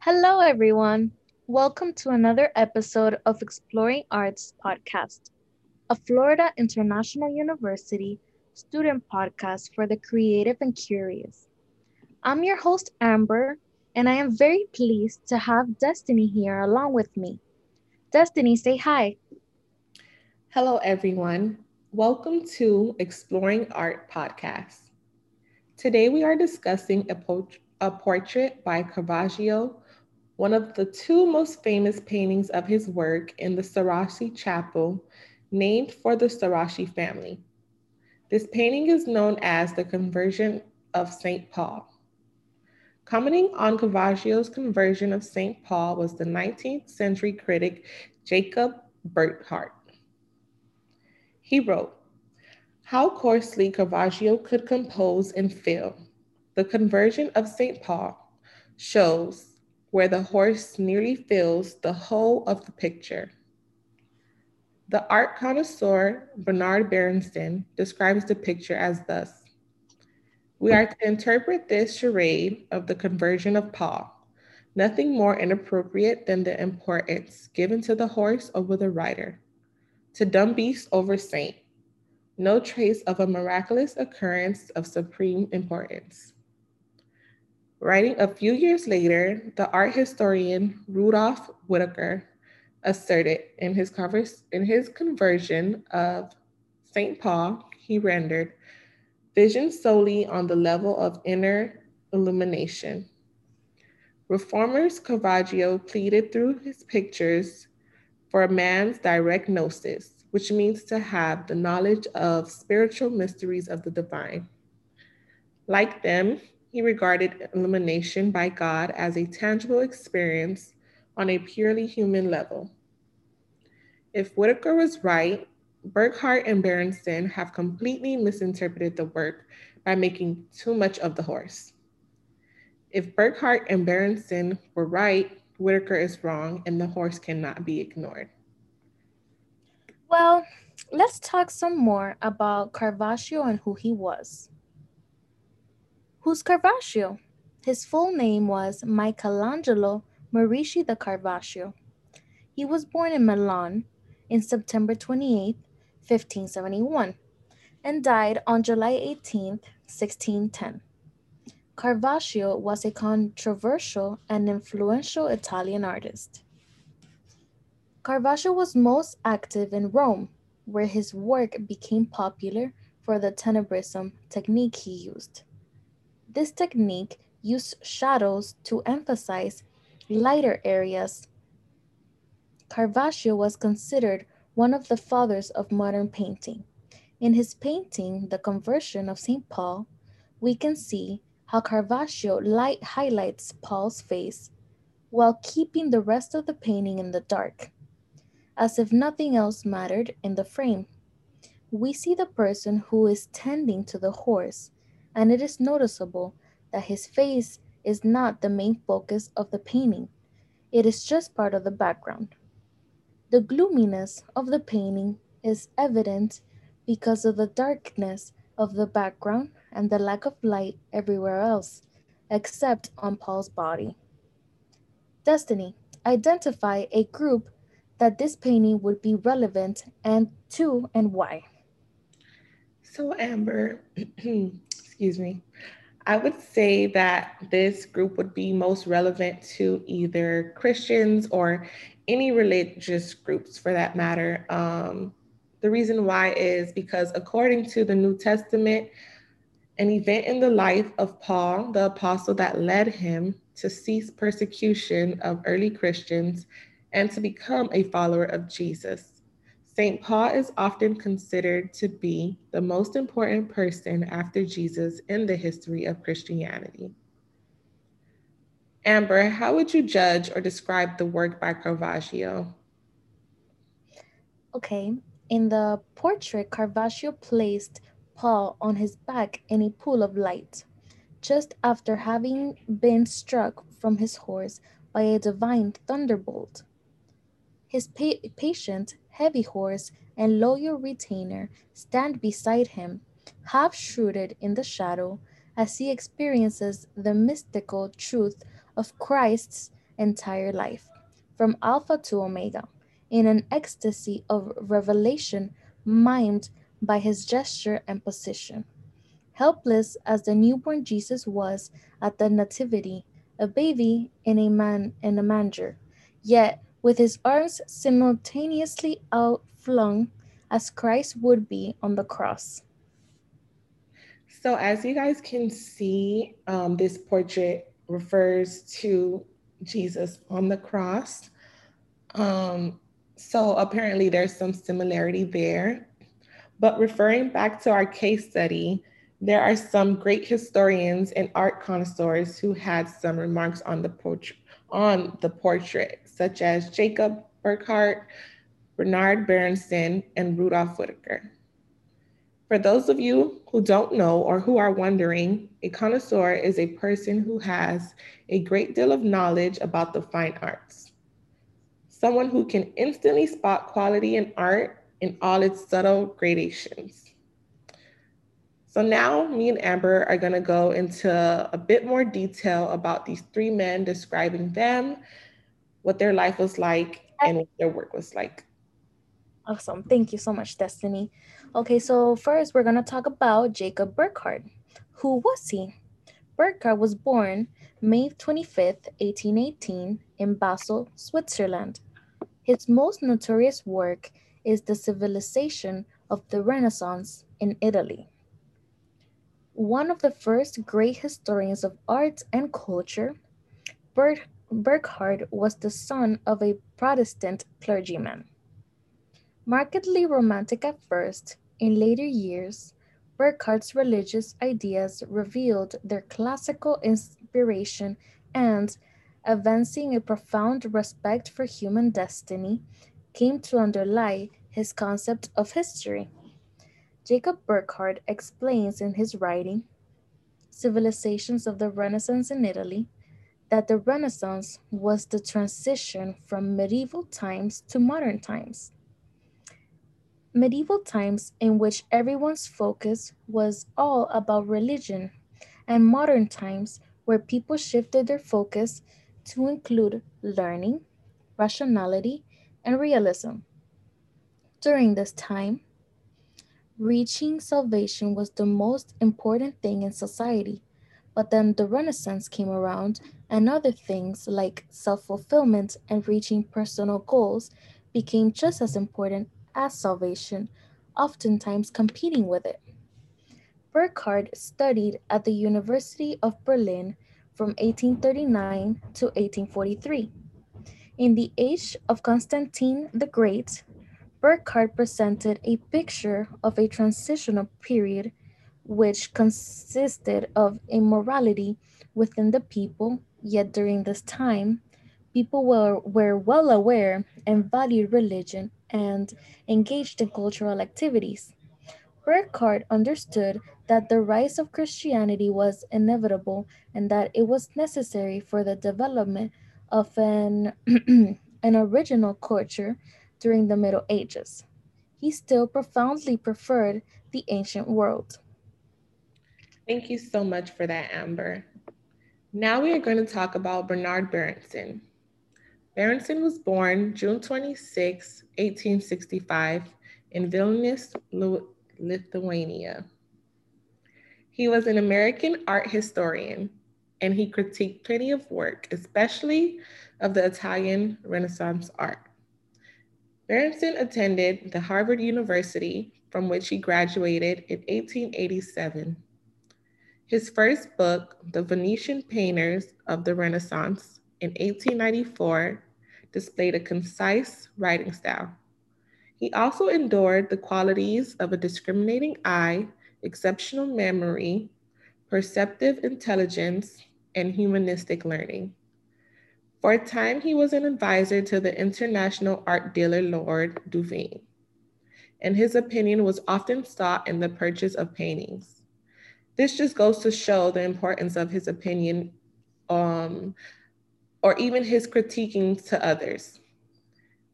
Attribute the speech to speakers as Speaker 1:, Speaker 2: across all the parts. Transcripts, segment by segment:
Speaker 1: Hello, everyone. Welcome to another episode of Exploring Arts podcast, a Florida International University student podcast for the creative and curious. I'm your host, Amber, and I am very pleased to have Destiny here along with me. Destiny, say hi.
Speaker 2: Hello, everyone. Welcome to Exploring Art podcast. Today we are discussing a, port- a portrait by Caravaggio, one of the two most famous paintings of his work in the Cerasi Chapel, named for the Cerasi family. This painting is known as the Conversion of St. Paul. Commenting on Caravaggio's conversion of St. Paul was the 19th century critic Jacob Burckhardt. He wrote, How coarsely Caravaggio could compose and fill. The conversion of St. Paul shows where the horse nearly fills the whole of the picture. The art connoisseur Bernard Berenson describes the picture as thus We are to interpret this charade of the conversion of Paul, nothing more inappropriate than the importance given to the horse over the rider, to dumb beast over saint, no trace of a miraculous occurrence of supreme importance. Writing a few years later, the art historian Rudolf Wittkower asserted in his, in his conversion of St. Paul, he rendered vision solely on the level of inner illumination. Reformers Caravaggio pleaded through his pictures for a man's direct gnosis, which means to have the knowledge of spiritual mysteries of the divine. Like them, he regarded illumination by God as a tangible experience on a purely human level. If Wittkower was right, Burckhardt and Berenson have completely misinterpreted the work by making too much of the horse. If Burckhardt and Berenson were right, Wittkower is wrong and the horse cannot be ignored.
Speaker 1: Well, let's talk some more about Caravaggio and who he was. Who's Caravaggio? His full name was Michelangelo Merisi da Caravaggio. He was born in Milan in September 28, 1571, and died on July 18, 1610. Caravaggio was a controversial and influential Italian artist. Caravaggio was most active in Rome, where his work became popular for the tenebrism technique he used. This technique used shadows to emphasize lighter areas. Caravaggio was considered one of the fathers of modern painting. In his painting, The Conversion of St. Paul, we can see how Caravaggio light highlights Paul's face while keeping the rest of the painting in the dark, as if nothing else mattered in the frame. We see the person who is tending to the horse and it is noticeable that his face is not the main focus of the painting. It is just part of the background. The gloominess of the painting is evident because of the darkness of the background and the lack of light everywhere else, except on Paul's body. Destiny, identify a group that this painting would be relevant and to and why.
Speaker 2: So, Amber, excuse me, I would say that this group would be most relevant to either Christians or any religious groups for that matter. Um, the reason why is because according to the New Testament, an event in the life of Paul, the apostle that led him to cease persecution of early Christians and to become a follower of Jesus. St. Paul is often considered to be the most important person after Jesus in the history of Christianity. Amber, how would you judge or describe the work by Caravaggio?
Speaker 1: Okay, in the portrait, Caravaggio placed Paul on his back in a pool of light, just after having been struck from his horse by a divine thunderbolt. His pa- patient heavy horse and loyal retainer stand beside him, half shrouded in the shadow, as he experiences the mystical truth of Christ's entire life, from Alpha to Omega, in an ecstasy of revelation mimed by his gesture and position. Helpless as the newborn Jesus was at the Nativity, a baby in a man in a manger, yet with his arms simultaneously outflung as Christ would be on the cross.
Speaker 2: So, as you guys can see, um, this portrait refers to Jesus on the cross. Um, so, apparently, there's some similarity there. But referring back to our case study, there are some great historians and art connoisseurs who had some remarks on the portrait, on the portrait, such as Jacob Burckhardt, Bernard Berenson, and Rudolph Wittkower. For those of you who don't know or who are wondering, a connoisseur is a person who has a great deal of knowledge about the fine arts. Someone who can instantly spot quality in art in all its subtle gradations. So now me and Amber are gonna go into a bit more detail about these three men, describing them, what their life was like, and what their work was like.
Speaker 1: Awesome. Thank you so much, Destiny. Okay, so first we're going to talk about Jacob Burckhardt. Who was he? Burckhardt was born May 25th, 1818, in Basel, Switzerland. His most notorious work is The Civilization of the Renaissance in Italy. One of the first great historians of art and culture, Bert Burckhardt was the son of a Protestant clergyman. Markedly romantic at first, in later years, Burckhardt's religious ideas revealed their classical inspiration and, advancing a profound respect for human destiny, came to underlie his concept of history. Jacob Burckhardt explains in his writing, Civilizations of the Renaissance in Italy, that the Renaissance was the transition from medieval times to modern times medieval times in which everyone's focus was all about religion, and modern times where people shifted their focus to include learning, rationality, and realism. During this time, reaching salvation was the most important thing in society. But then the Renaissance came around, and other things like self fulfillment and reaching personal goals became just as important as salvation, oftentimes competing with it. Burckhardt studied at the University of Berlin from 1839 to 1843. In the age of Constantine the Great, Burckhardt presented a picture of a transitional period which consisted of immorality within the people, yet during this time, people were, were well aware and valued religion and engaged in cultural activities. Burckhardt understood that the rise of Christianity was inevitable and that it was necessary for the development of an, an original culture during the Middle Ages. He still profoundly preferred the ancient world.
Speaker 2: Thank you so much for that, Amber. Now we are going to talk about Bernard Berenson. Berenson was born June 26, 1865, in Vilnius, Lithuania. He was an American art historian, and he critiqued plenty of work, especially of the Italian Renaissance art. Berenson attended the Harvard University, from which he graduated in 1887. His first book, The Venetian Painters of the Renaissance, in 1894, displayed a concise writing style. He also endured the qualities of a discriminating eye, exceptional memory, perceptive intelligence, and humanistic learning. For a time, he was an advisor to the international art dealer Lord Duveen, and his opinion was often sought in the purchase of paintings. This just goes to show the importance of his opinion um, or even his critiquing to others.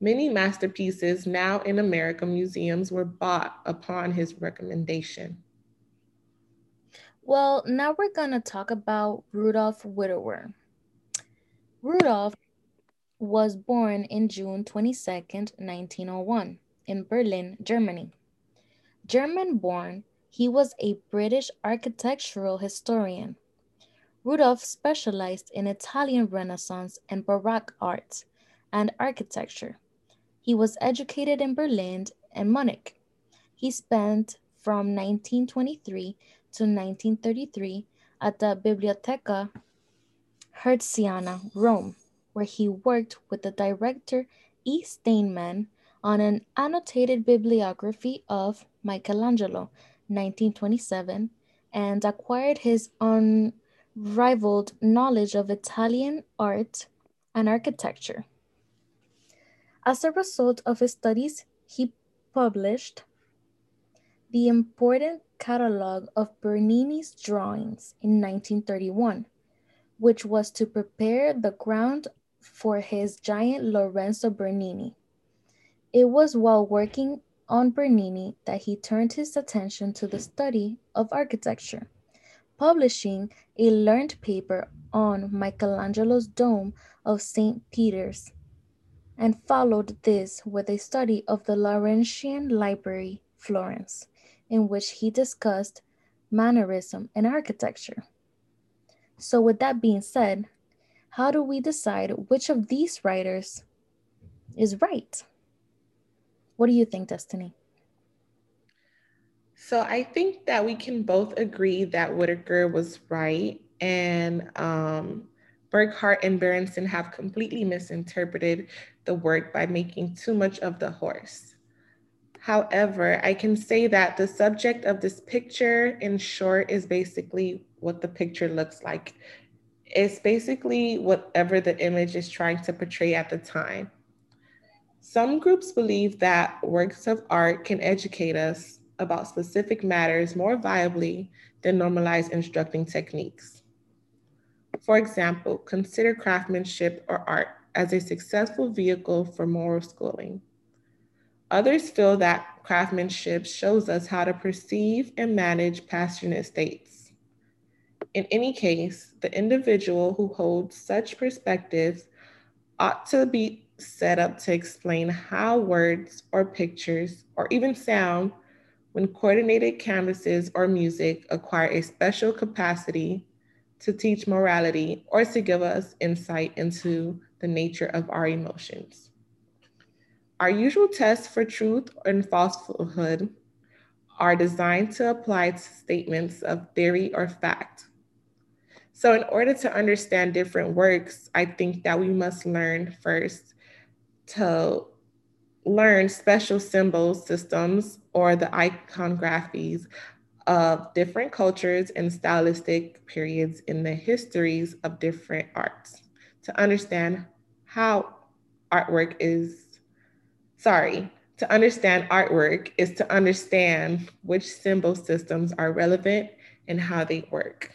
Speaker 2: Many masterpieces now in American museums were bought upon his recommendation.
Speaker 1: Well, now we're going to talk about Rudolf Wittkower. Rudolf was born in June 22nd, 1901, in Berlin, Germany. German born, he was a British architectural historian. Rudolf specialized in Italian Renaissance and Baroque art and architecture. He was educated in Berlin and Munich. He spent from 1923 to 1933 at the Bibliotheca Hertziana, Rome, where he worked with the director E. Steinmann on an annotated bibliography of Michelangelo, 1927, and acquired his unrivaled knowledge of Italian art and architecture. As a result of his studies, he published the important catalog of Bernini's drawings in 1931, which was to prepare the ground for his Gian Lorenzo Bernini. It was while working on Bernini that he turned his attention to the study of architecture, publishing a learned paper on Michelangelo's dome of St. Peter's, and followed this with a study of the Laurentian Library, Florence, in which he discussed mannerism and architecture. So, with that being said, how do we decide which of these writers is right? What do you think, Destiny?
Speaker 2: So I think that we can both agree that Wittkower was right and um, Burckhardt and Berenson have completely misinterpreted the work by making too much of the horse. However, I can say that the subject of this picture, in short, is basically what the picture looks like. It's basically whatever the image is trying to portray at the time. Some groups believe that works of art can educate us about specific matters more viably than normalized instructing techniques. For example, consider craftsmanship or art as a successful vehicle for moral schooling. Others feel that craftsmanship shows us how to perceive and manage passionate states. In any case, the individual who holds such perspectives ought to be set up to explain how words or pictures or even sound, when coordinated canvases or music, acquire a special capacity to teach morality or to give us insight into the nature of our emotions. Our usual tests for truth and falsehood are designed to apply to statements of theory or fact. So, in order to understand different works, I think that we must learn first to learn special symbol systems or the iconographies of different cultures and stylistic periods in the histories of different arts to understand how artwork is sorry, to understand artwork is to understand which symbol systems are relevant and how they work.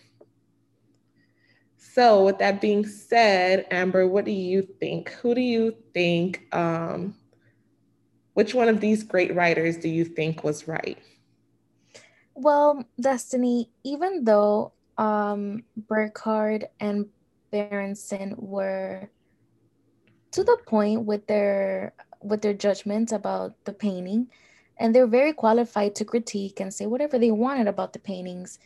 Speaker 2: So, with that being said, Amber, what do you think? Who do you think, um, which one of these great writers do you think was right?
Speaker 1: Well, Destiny, even though um, Burckhardt and Berenson were to the point with their with their judgments about the painting and they're very qualified to critique and say whatever they wanted about the paintings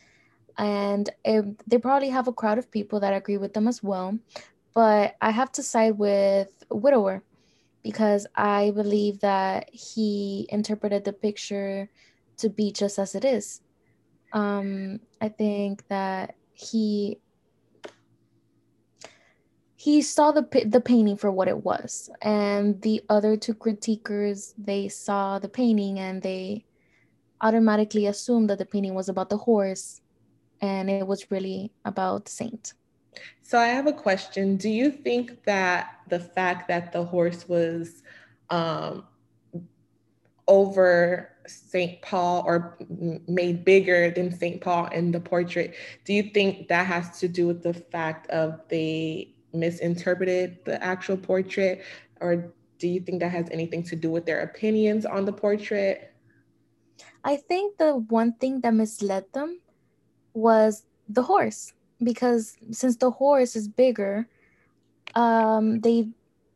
Speaker 1: and um, they probably have a crowd of people that agree with them as well. But i have to side with wittkower because i believe that he interpreted the picture to be just as it is. Um, i think that he he saw the the painting for what it was. And the other two critiquers they saw the painting and they automatically assumed that the painting was about the horse and it was really about saint
Speaker 2: so i have a question do you think that the fact that the horse was um, over St. Paul or made bigger than St. Paul in the portrait. Do you think that has to do with the fact of they misinterpreted the actual portrait? Or do you think that has anything to do with their opinions on the portrait?
Speaker 1: I think the one thing that misled them was the horse because since the horse is bigger, um, they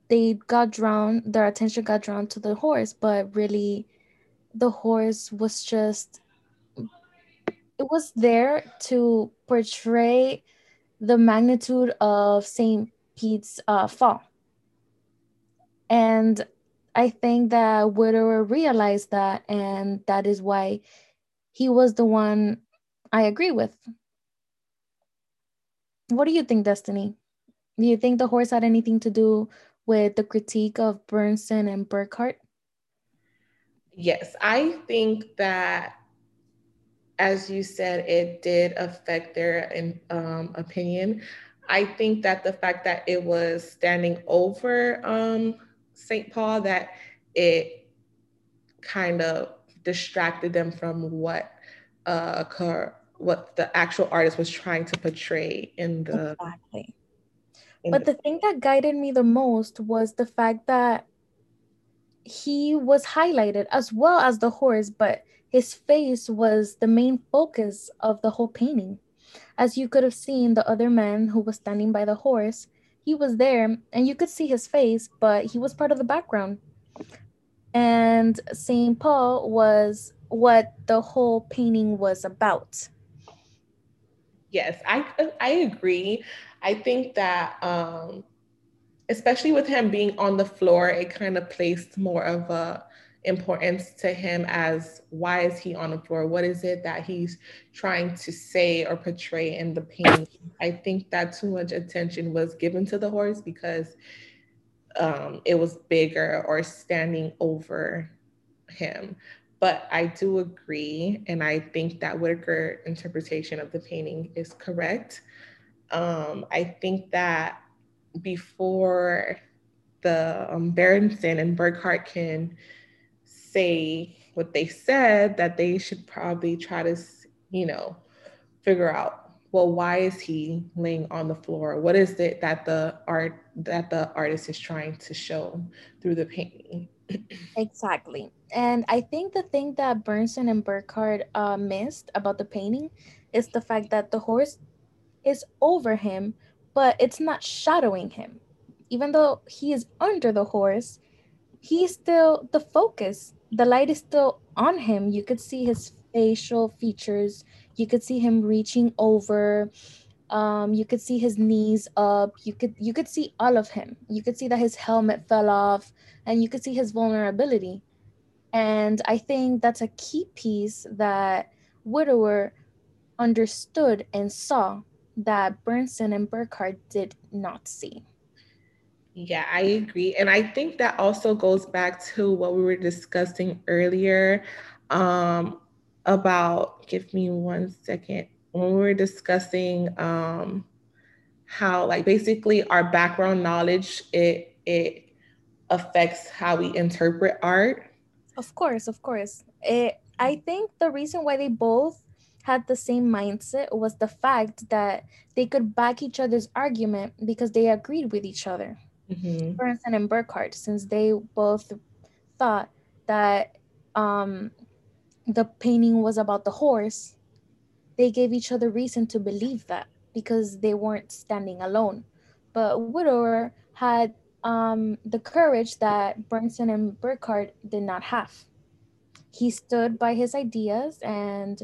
Speaker 1: they got drawn their attention got drawn to the horse, but really, the horse was just it was there to portray the magnitude of Saint Pete's uh, fall, and I think that Wittkower realized that, and that is why he was the one I agree with. What do you think, Destiny? Do you think the horse had anything to do with the critique of Bernson and Burckhardt?
Speaker 2: Yes, I think that, as you said, it did affect their um, opinion. I think that the fact that it was standing over um, St. Paul, that it kind of distracted them from what uh, what the actual artist was trying to portray in the
Speaker 1: exactly but the thing that guided me the most was the fact that he was highlighted as well as the horse, but his face was the main focus of the whole painting. As you could have seen, the other man who was standing by the horse, he was there and you could see his face, but he was part of the background. And St. Paul was what the whole painting was about.
Speaker 2: Yes, I I agree. I think that, um, especially with him being on the floor, it kind of placed more of a importance to him as why is he on the floor? What is it that he's trying to say or portray in the painting? I think that too much attention was given to the horse because um, it was bigger or standing over him. But I do agree, and I think that Wittkower interpretation of the painting is correct. Um, I think that before the um, Berenson and Burckhardt can say what they said, that they should probably try to, you know, figure out well why is he laying on the floor what is it that the art that the artist is trying to show through the painting
Speaker 1: exactly and i think the thing that bernson and burckhardt uh, missed about the painting is the fact that the horse is over him, but it's not shadowing him. Even though he is under the horse, he's still the focus. The light is still on him. You could see his facial features. You could see him reaching over. Um, you could see his knees up. You could you could see all of him. You could see that his helmet fell off, and you could see his vulnerability. And I think that's a key piece that Wittkower understood and saw that Bernson and Burckhardt did not see.
Speaker 2: Yeah, I agree. And I think that also goes back to what we were discussing earlier um, about, give me one second, when we were discussing um, how, like, basically our background knowledge, it, it affects how we interpret art.
Speaker 1: Of course, of course. It, I think the reason why they both had the same mindset was the fact that they could back each other's argument because they agreed with each other. Mm-hmm. Bernson and Burckhardt, since they both thought that um, the painting was about the horse, they gave each other reason to believe that because they weren't standing alone. But Wittkower had um, the courage that Bernson and Burckhardt did not have. He stood by his ideas and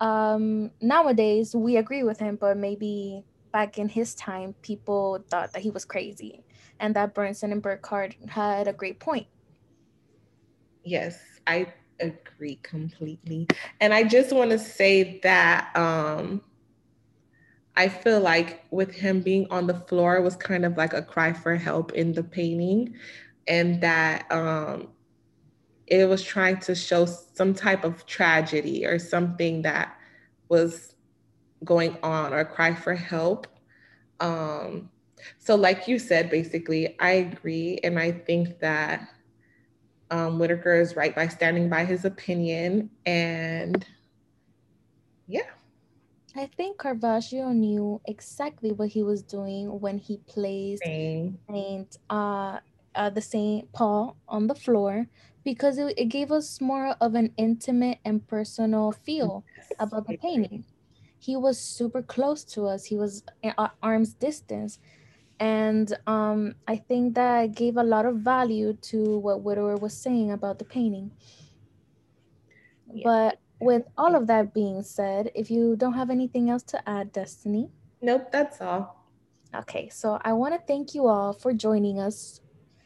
Speaker 1: um, nowadays we agree with him, but maybe back in his time, people thought that he was crazy, and that Bernson and Burckhardt had a great point.
Speaker 2: Yes, I agree completely, and I just want to say that um, I feel like with him being on the floor was kind of like a cry for help in the painting, and that um, it was trying to show some type of tragedy or something that was going on or cry for help. Um, so, like you said, basically, I agree. And I think that um, Wittkower is right by standing by his opinion. And yeah.
Speaker 1: I think Caravaggio knew exactly what he was doing when he placed Same. Saint uh, uh, the Saint Paul on the floor because it, it gave us more of an intimate and personal feel about the painting. he was super close to us. He was at arm's distance. And um, I think that gave a lot of value to what Wittkower was saying about the painting. Yeah. But with all of that being said, if you don't have anything else to add, Destiny.
Speaker 2: Nope, that's all.
Speaker 1: Okay, so I want to thank you all for joining us.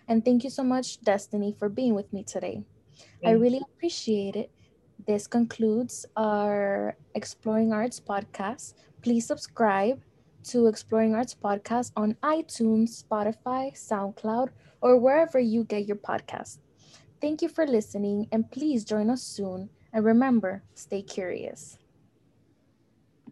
Speaker 1: And thank you so much, Destiny, for being with me today. I really appreciate it. This concludes our Exploring Arts podcast. Please subscribe to Exploring Arts podcast on iTunes, Spotify, SoundCloud, or wherever you get your podcast. Thank you for listening, and please join us soon. And remember, stay curious.